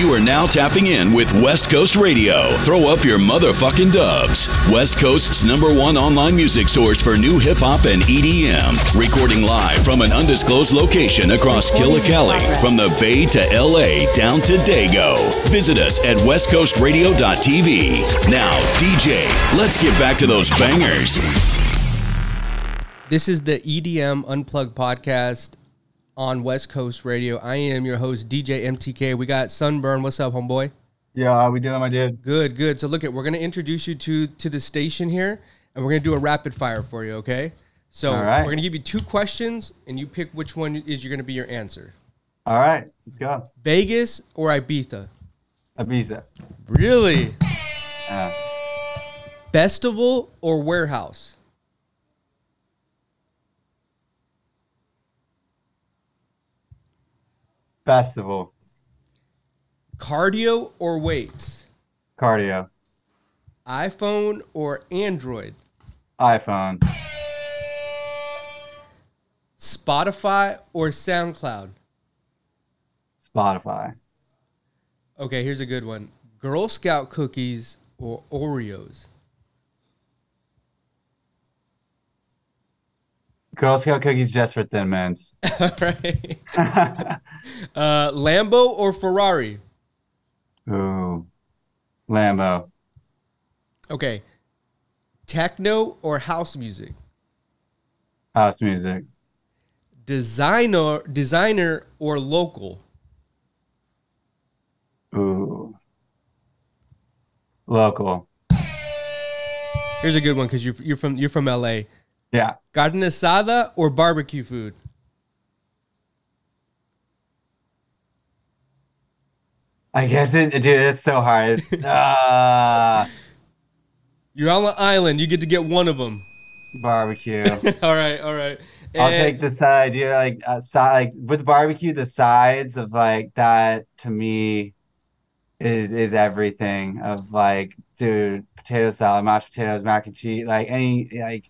You are now tapping in with West Coast Radio. Throw up your motherfucking dubs. West Coast's number one online music source for new hip hop and EDM. Recording live from an undisclosed location across Killicali, from the Bay to LA down to Dago. Visit us at westcoastradio.tv. Now, DJ, let's get back to those bangers. This is the EDM Unplugged podcast on West Coast Radio. I am your host, DJ MTK. We got Sunburn. What's up, homeboy? Yeah, how we doing, my dude? Good, good. So look at we're gonna introduce you to to the station here, and we're gonna do a rapid fire for you. Okay. So right. we're gonna give you two questions, and you pick which one is you're gonna be your answer. All right, let's go. Vegas or Ibiza? Ibiza. Really? Uh, Festival or warehouse? Festival. Cardio or weights? Cardio. iPhone or Android? iPhone. Spotify or SoundCloud? Spotify. Okay, here's a good one. Girl Scout cookies or Oreos? Girl Scout cookies just for thin mints. All right. Uh, Lambo or Ferrari? Ooh. Lambo. Okay. Techno or house music? House music. Designer, designer or local? Ooh. Local. Here's a good one because you're you're from you're from LA. Yeah. Carne asada or barbecue food? I guess it, dude, it's so hard. Ah, You're on an island. You get to get one of them. barbecue. all right, all right. I'll take the side. You like uh, side like with barbecue. The sides of like that to me is is everything. Of like, dude, potato salad, mashed potatoes, mac and cheese, like any like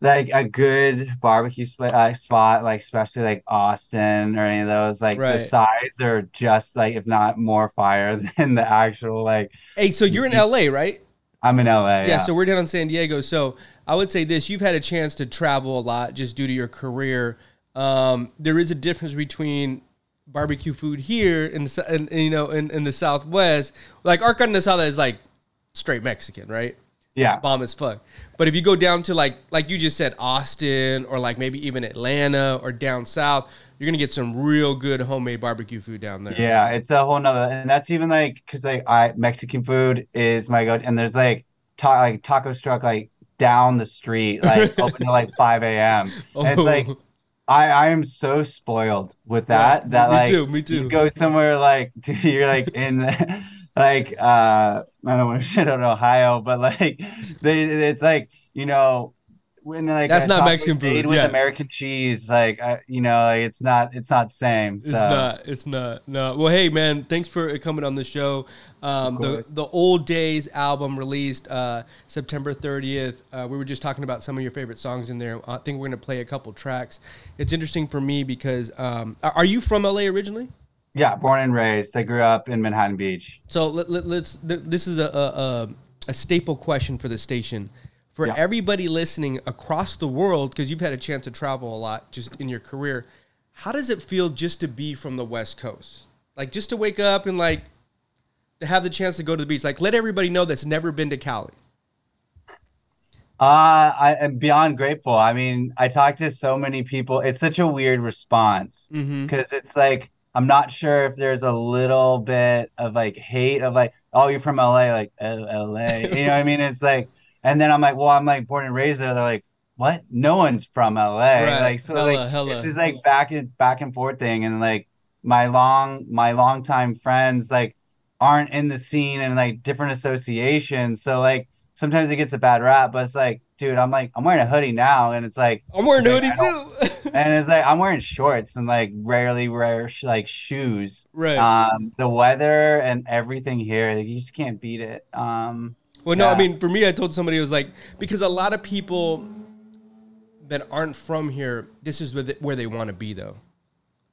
like a good barbecue split uh, spot, like especially like Austin or any of those. Like Right. the sides are just like if not more fire than the actual like. Hey, so you're in LA, right? I'm in LA. Yeah, Yeah. so we're down in San Diego. So I would say this: you've had a chance to travel a lot just due to your career. Um, there is a difference between barbecue food here in you know in, in the Southwest. Like our carne asada is like straight Mexican, right? Yeah. Bomb as fuck. But if you go down to like like you just said Austin or like maybe even Atlanta or down south, you're gonna get some real good homemade barbecue food down there. Yeah, it's a whole nother, and that's even like because like I Mexican food is my go, and there's like ta like taco truck like down the street, like open till like 5 a.m. And it's like Oh. I I am so spoiled with that Yeah, that me like too, me too. you go somewhere like dude, you're like in like uh I don't want to shit on Ohio, but like they it's like you know when like That's a not Mexican made food, with yeah. American cheese, like I, you know, like it's not it's not the same. It's not. It's not. No. Well, hey, man, thanks for coming on the show. Um, the the Old Days album released uh, September 30th. Uh, we were just talking about some of your favorite songs in there. I think we're gonna play a couple tracks. It's interesting for me because um, are you from LA originally? Yeah, born and raised. I grew up in Manhattan Beach. So let, let, let's. This is a, a a staple question for the station. For Yeah. everybody listening across the world, because you've had a chance to travel a lot just in your career, how does it feel just to be from the West Coast? Like just to wake up and like to have the chance to go to the beach. Like let everybody know that's never been to Cali. Uh, I am beyond grateful. I mean, I talked to so many people. It's such a weird response Mm-hmm. because it's like I'm not sure if there's a little bit of like hate of like, oh, you're from LA, like oh, LA. You know what I mean? It's like, and then I'm like, well, I'm like born and raised there. They're like, what? No one's from LA. Right. Like so, Hella, like hella. it's this like back and back and forth thing, and like my long my longtime friends like aren't in the scene and like different associations. So like sometimes it gets a bad rap, but it's like, dude, I'm like I'm wearing a hoodie now, and it's like I'm wearing a hoodie too. and it's like I'm wearing shorts and like rarely wear sh- like shoes. right. Um, the weather and everything here, like, you just can't beat it. Um, Well, no, I mean, for me, I told somebody it was like because a lot of people that aren't from here, this is where they, where they want to be, though.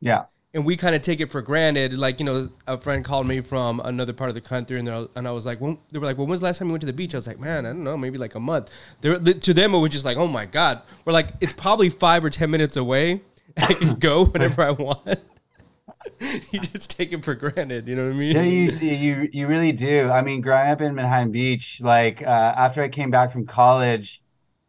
yeah, and we kind of take it for granted. Like you know, a friend called me from another part of the country, and and I was like, when, they were like, well, when was the last time you went to the beach? I was like, man, I don't know, maybe like a month. They're, to them, it was just like, oh my god. We're like, it's probably five or ten minutes away. I can go whenever I want. you just take it for granted. You know what I mean? Yeah, you you you really do. I mean, growing up in Manhattan Beach, like uh, after I came back from college,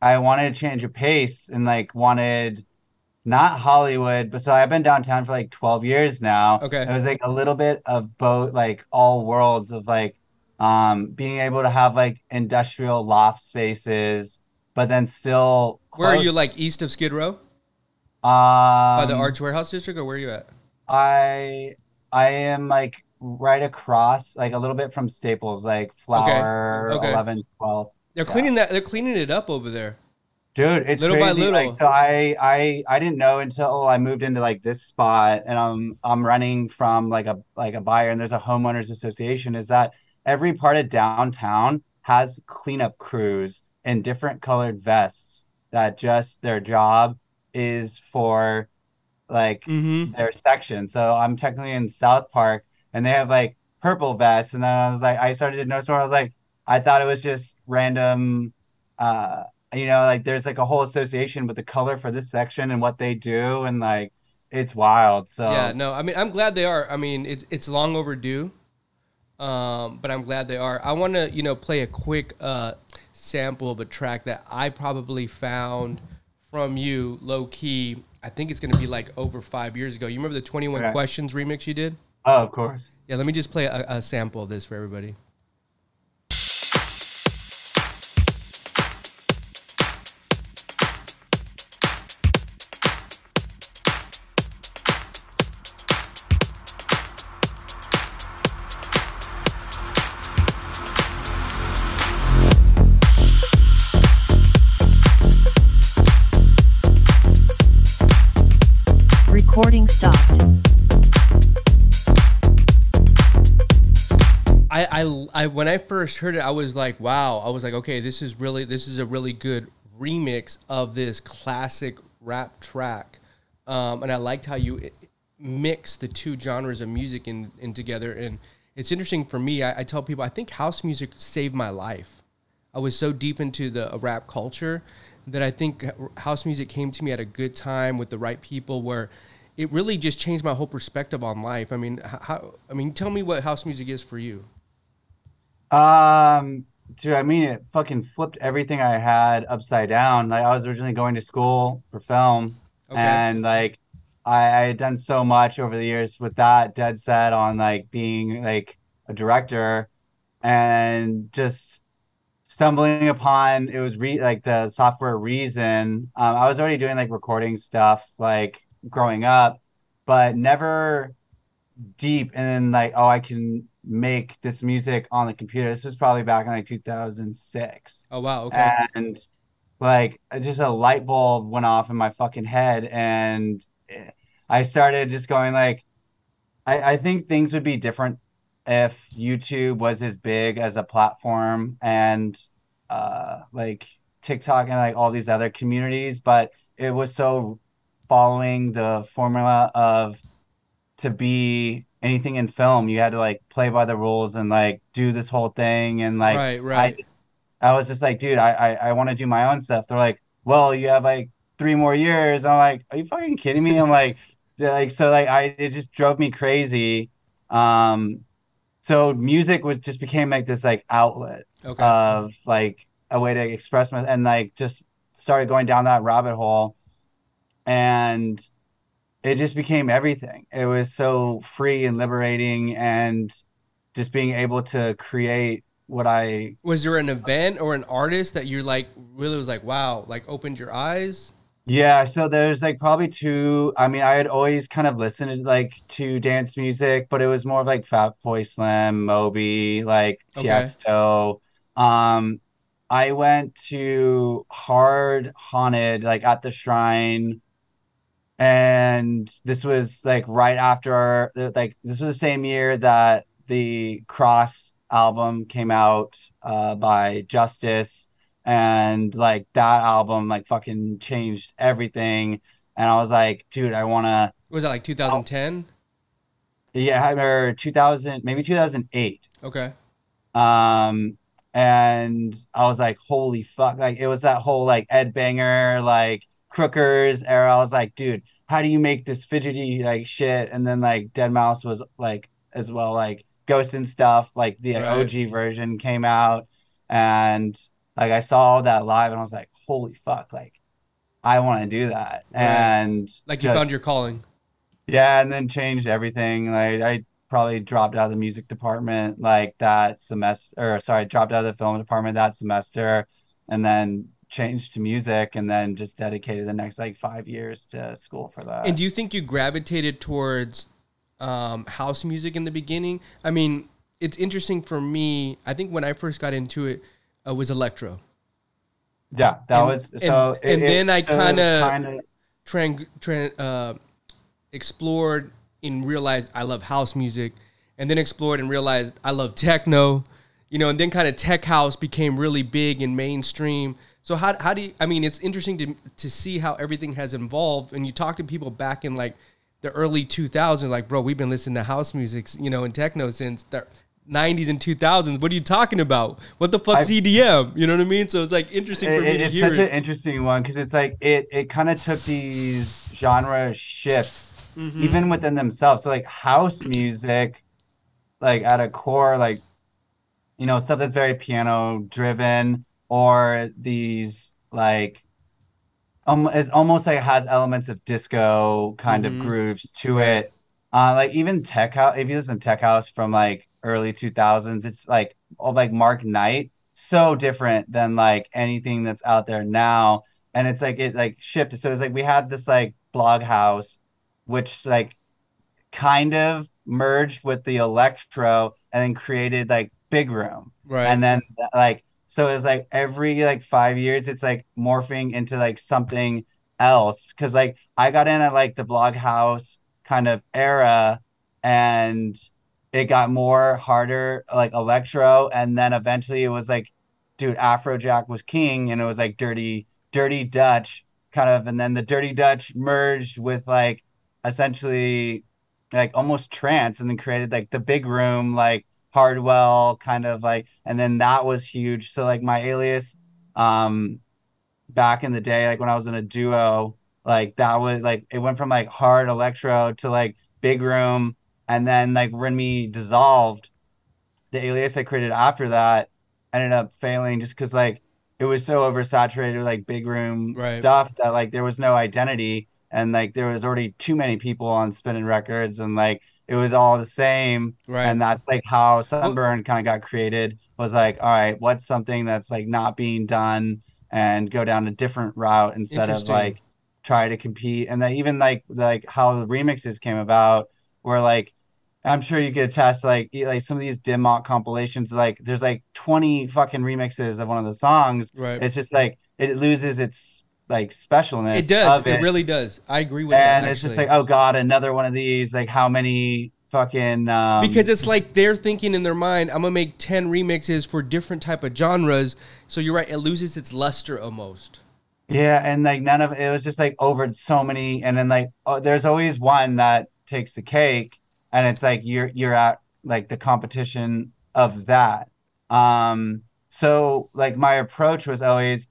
I wanted to change a pace and like wanted not Hollywood, but so I've been downtown for like 12 years now. Okay. It was like a little bit of both, like all worlds of like um being able to have like industrial loft spaces, but then still. Where are you? Like east of Skid Row, Um, by the Arch Warehouse District, or where are you at? I I am like right across, like a little bit from Staples, like Flower Okay. 11, 12. They're cleaning that. They're cleaning it up over there. Dude, it's Little by crazy. little. Like, so I, I, I didn't know until I moved into like this spot, and I'm, I'm running from like a, like a buyer, and there's a homeowners association. Is that every part of downtown has cleanup crews in different colored vests that just their job is for like Mm-hmm. their section. So I'm technically in South Park, and they have like purple vests, and then I was like, I started to notice more. I was like, I thought it was just random. Uh, you know, like there's like a whole association with the color for this section and what they do, and like it's wild. So Yeah, no, I mean, I'm glad they are. I mean, it's it's long overdue, um, but I'm glad they are. I want to, you know, play a quick uh, sample of a track that I probably found from you, low key. I think it's gonna be like over five years ago. You remember the 21 Okay. Questions remix you did? oh, of course. Yeah, let me just play a, a sample of this for everybody. First heard it, I was like, wow. I was like, okay, this is really this is a really good remix of this classic rap track, um, and I liked how you mix the two genres of music in, in together. And it's interesting for me. I, I tell people I think house music saved my life. I was so deep into the rap culture that I think house music came to me at a good time with the right people where it really just changed my whole perspective on life. I mean, how, I mean, tell me what house music is for you. Um, dude, I mean, it fucking flipped everything I had upside down. Like I was originally going to school for film, Okay. and like I, I had done so much over the years with that dead set on like being like a director, and just stumbling upon it was re like the software Reason. Um, I was already doing like recording stuff like growing up, but never deep and then like oh I can make this music on the computer. This was probably back in like 2006. Oh wow, okay. And like just a light bulb went off in my fucking head and I started just going like I, I think things would be different if YouTube was as big as a platform and uh like TikTok and like all these other communities, but it was so following the formula of to be anything in film, you had to like play by the rules and like do this whole thing and like Right, right. I just I was just like, dude, I I, I want to do my own stuff. They're like, well, you have like three more years. I'm like, are you fucking kidding me? I'm like, like so like I it just drove me crazy. Um, so music was just became like this like outlet Okay. of like a way to express my and like just started going down that rabbit hole and it just became everything it was so free and liberating and just being able to create what i was there an event or an artist that you're like really was like, wow, like opened your eyes? yeah so there's like probably two i mean i had always kind of listened like to dance music but it was more of like fat boy slim moby like Okay. tiesto um i went to hard haunted like at the shrine and this was like right after like this was the same year that the cross album came out uh by justice and like that album like fucking changed everything and i was like dude i want to Was that like 2010? Yeah, or 2000, maybe 2008. Okay. Um, and I was like, holy fuck! Like it was that whole like Ed Banger, like Crookers era. I was like, dude, how do you make this fidgety like shit? And then like Deadmau5 was like as well, like Ghost and stuff. Like the Right. OG version came out, and like I saw all that live, and I was like, holy fuck! Like I want to do that, Right. and Like you just- found your calling. yeah, and then changed everything. Like I probably dropped out of the music department like that semester, or sorry, dropped out of the film department that semester, and then changed to music, and then just dedicated the next like five years to school for that. And do you think you gravitated towards um, house music in the beginning? I mean, it's interesting for me. I think when I first got into it, uh, was electro. yeah, that and- was and- so. and then I it was kinda- kinda- Tran, tran, uh, explored and realized I love house music, and then explored and realized I love techno, you know, and then kind of tech house became really big and mainstream. So how, how do you, I mean, it's interesting to, to see how everything has evolved. And you talk to people back in like the early 2000s, like, bro, we've been listening to house music, you know, and techno since the 90s and 2000s. What are you talking about? What the fuck's I- EDM? You know what I mean? So it's like interesting for it- me it- to it's hear such it. an interesting one because it's like it it kind of took these genre shifts Mm-hmm. even within themselves so like house music like at a core like you know stuff that's very piano driven or these like um it's almost like it has elements of disco kind Mhm. of grooves to it uh like even tech house if you listen to tech house from like early 2000s it's like oh, like mark knight so different than like anything that's out there now and it's like it like shifted so it's like we had this like blog house which like kind of merged with the electro and then created like big room right. and then like so it's like every like five years it's like morphing into like something else. Because like i got in at like the blog house kind of era and it got more harder like electro and then eventually it was like dude afrojack was king and it was like dirty dirty dutch kind of and then the dirty dutch merged with like essentially like almost trance and then created like the big room like hardwell kind of like and then that was huge. So like my alias um back in the day like when i was in a duo like that was like it went from like hard electro to like big room. And then like when we dissolved the alias i created after that ended up failing just because like it was so oversaturated with like big room Right. stuff that like there was no identity. And like there was already too many people on spinning records. And like it was all the same right. and that's like how sunburn kind of got created was like all right what's something that's like not being done and go down a different route instead of like try to compete and then even like like how the remixes came about where like i'm sure you could attest like like some of these dim mak compilations like there's like 20 fucking remixes of one of the songs right. it's just like it loses its like specialness It does. of It really does. I agree with and that. And it's just like oh god another one of these like how many fucking um because it's like they're thinking in their mind, I'm gonna make ten remixes for different type of genres. So you're right, it loses its luster almost. Yeah, and like none of it was just like over so many, and then like oh, there's always one that takes the cake, and it's like you're you're at like the competition of that. Um, so like my approach was always,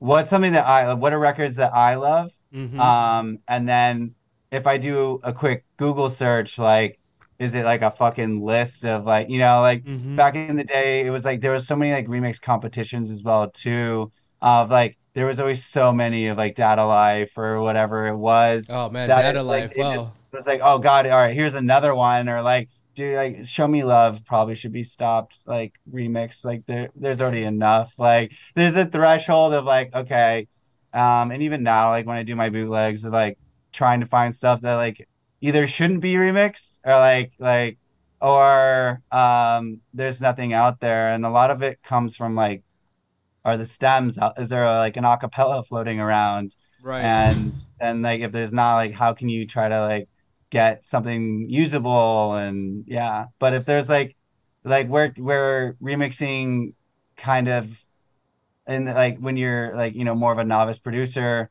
what's something that I what are records that I love, Mhm. um, and then if I do a quick Google search, like, is it like a fucking list of like you know like Mhm. back in the day it was like there was so many like remix competitions as well too of like there was always so many of like Dada Life or whatever it was Oh man, data it, life. like, it wow. just was like oh god all right here's another one or like dude like show me love probably should be stopped like remix like there there's already enough like there's a threshold of like okay um and even now like when i do my bootlegs like trying to find stuff that like either shouldn't be remixed or like like or um there's nothing out there and a lot of it comes from like are the stems out is there like an acapella floating around right. and and like if there's not like how can you try to like get something usable and yeah but if there's like like we're we're remixing kind of and like when you're like you know more of a novice producer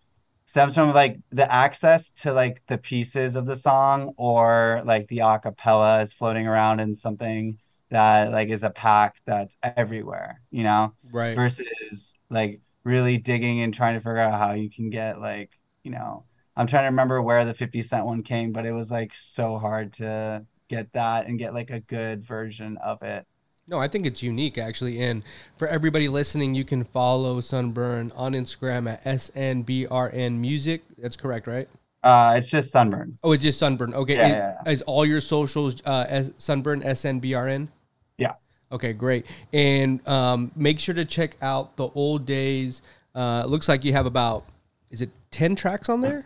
stems from like the access to like the pieces of the song or like the acapella is floating around in something that like is a pack that's everywhere, you know? Right. Versus like really digging and trying to figure out how you can get like, you know, I'm trying to remember where the 50 Cent one came, but it was like so hard to get that and get like a good version of it. No, I think it's unique actually. And for everybody listening, you can follow Sunburn on Instagram at SNBRN Music. That's correct, right? Uh, it's just Sunburn. Oh, it's just Sunburn. Okay. Yeah, Is- yeah, yeah. Is all your socials uh, S- Sunburn SNBRN? Yeah. Okay, great. And um, make sure to check out the old days. Uh, it looks like you have about is it ten tracks on there?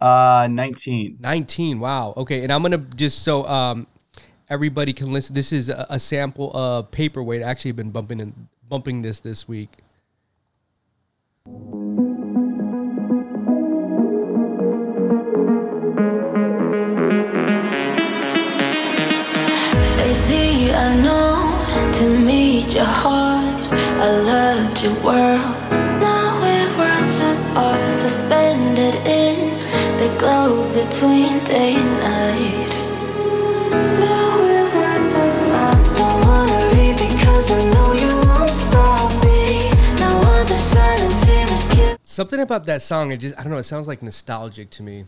Uh, 19. 19 wow okay and i'm gonna just so um everybody can listen this is a, a sample of paperweight I actually been bumping and bumping this this week Face the unknown to meet your heart. I loved your world. Glow between day and night. Something about that song it just i don't know it sounds like nostalgic to me.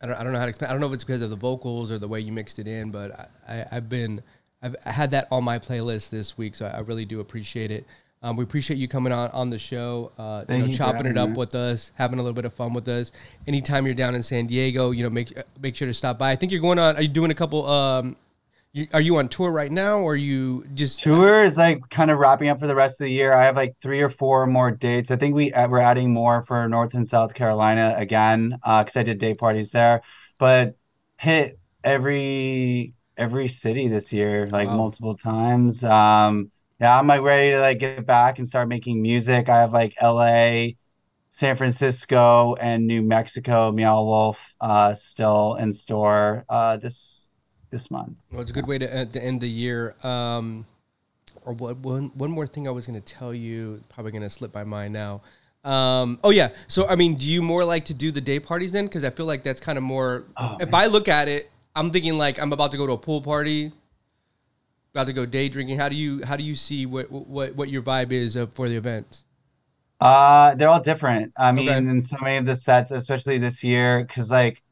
I don't, I don't know how to explain i don't know if it's because of the vocals or the way you mixed it in but i, I i've been I've had that on my playlist this week so i, I really do appreciate it um, we appreciate you coming on on the show, uh, you know, you chopping it up me. with us, having a little bit of fun with us. Anytime you're down in San Diego, you know, make make sure to stop by. I think you're going on. Are you doing a couple? Um, you, are you on tour right now, or are you just Tour is like kind of wrapping up for the rest of the year. I have like three or four more dates. I think we uh, we're adding more for North and South Carolina again uh, because I did day parties there. But hit every every city this year like Wow. multiple times. Um, yeah, I'm like ready to like get back and start making music. I have like LA, San Francisco, and New Mexico, Meow Wolf, uh, still in store uh, this this month. Well, it's a good way to, end- to end the year. Um, or what, one, one more thing I was going to tell you, probably going to slip my mind now. Um, oh yeah. So, I mean, do you more like to do the day parties then? Cause I feel like that's kind of more, Oh, if I look at it, I'm thinking like I'm about to go to a pool party, about to go day drinking. How do you, how do you see what, what, what your vibe is for the event? Uh, they're all different. I mean, Okay. in so many of the sets, especially this year, because like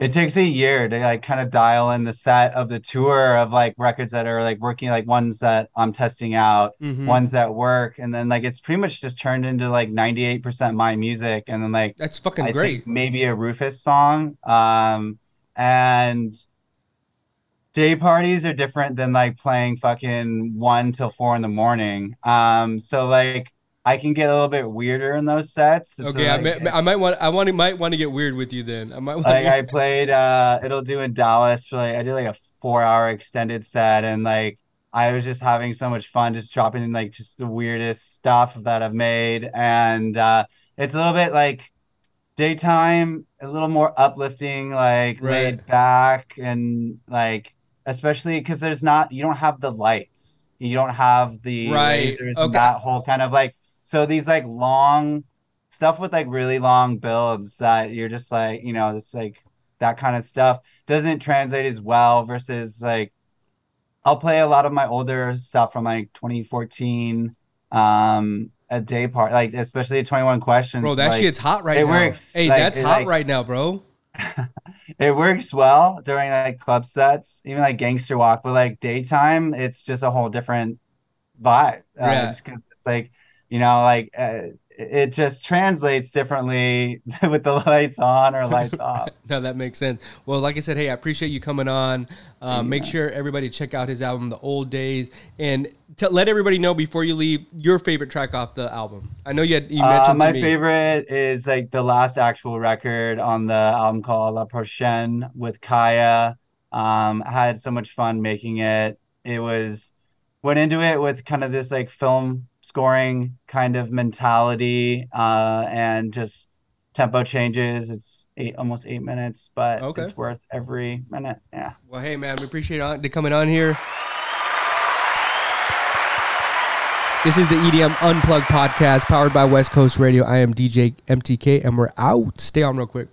it takes a year to like kind of dial in the set of the tour of like records that are like working, like ones that I'm testing out, Mhm. ones that work, and then like it's pretty much just turned into like 98% my music, and then like That's fucking I great. maybe a Rufus song. Um, and day parties are different than like playing fucking one till four in the morning. Um, so like I can get a little bit weirder in those sets. It's Okay. I, may, I might want, I want to, might want to get weird with you then. I might want like I played uh it'll do in Dallas for like I did like a four hour extended set and like I was just having so much fun just dropping in like just the weirdest stuff that I've made and uh it's a little bit like daytime a little more uplifting like Right. laid back and like especially because there's not you don't have the lights you don't have the Right. lasers Okay. that whole kind of like so these like long stuff with like really long builds that you're just like, you know, it's like that kind of stuff doesn't translate as well versus like I'll play a lot of my older stuff from like 2014 um a day part like especially 21 questions bro, that like, shit's hot right it now. works, Hey, like, that's hot like- right now, bro. it works well during like club sets even like gangster walk but like daytime it's just a whole different vibe uh, Yeah. just because it's like you know like uh, it just translates differently with the lights on or lights off No, that makes sense. Well, like I said, hey, I appreciate you coming on. Uh, make sure everybody check out his album, The Old Days, and to let everybody know before you leave your favorite track off the album. I know you had you Uh, mentioned my to me. favorite is like the last actual record on the album called La Prochaine with Kaya. Um, I had so much fun making it. It was went into it with kind of this like film scoring kind of mentality, uh, and just tempo changes. It's eight almost eight minutes, but Okay. it's worth every minute. Yeah. Well, hey man, we appreciate on, you coming on here. This is the EDM Unplugged podcast powered by West Coast Radio. I am DJ MTK and we're out. Stay on real quick.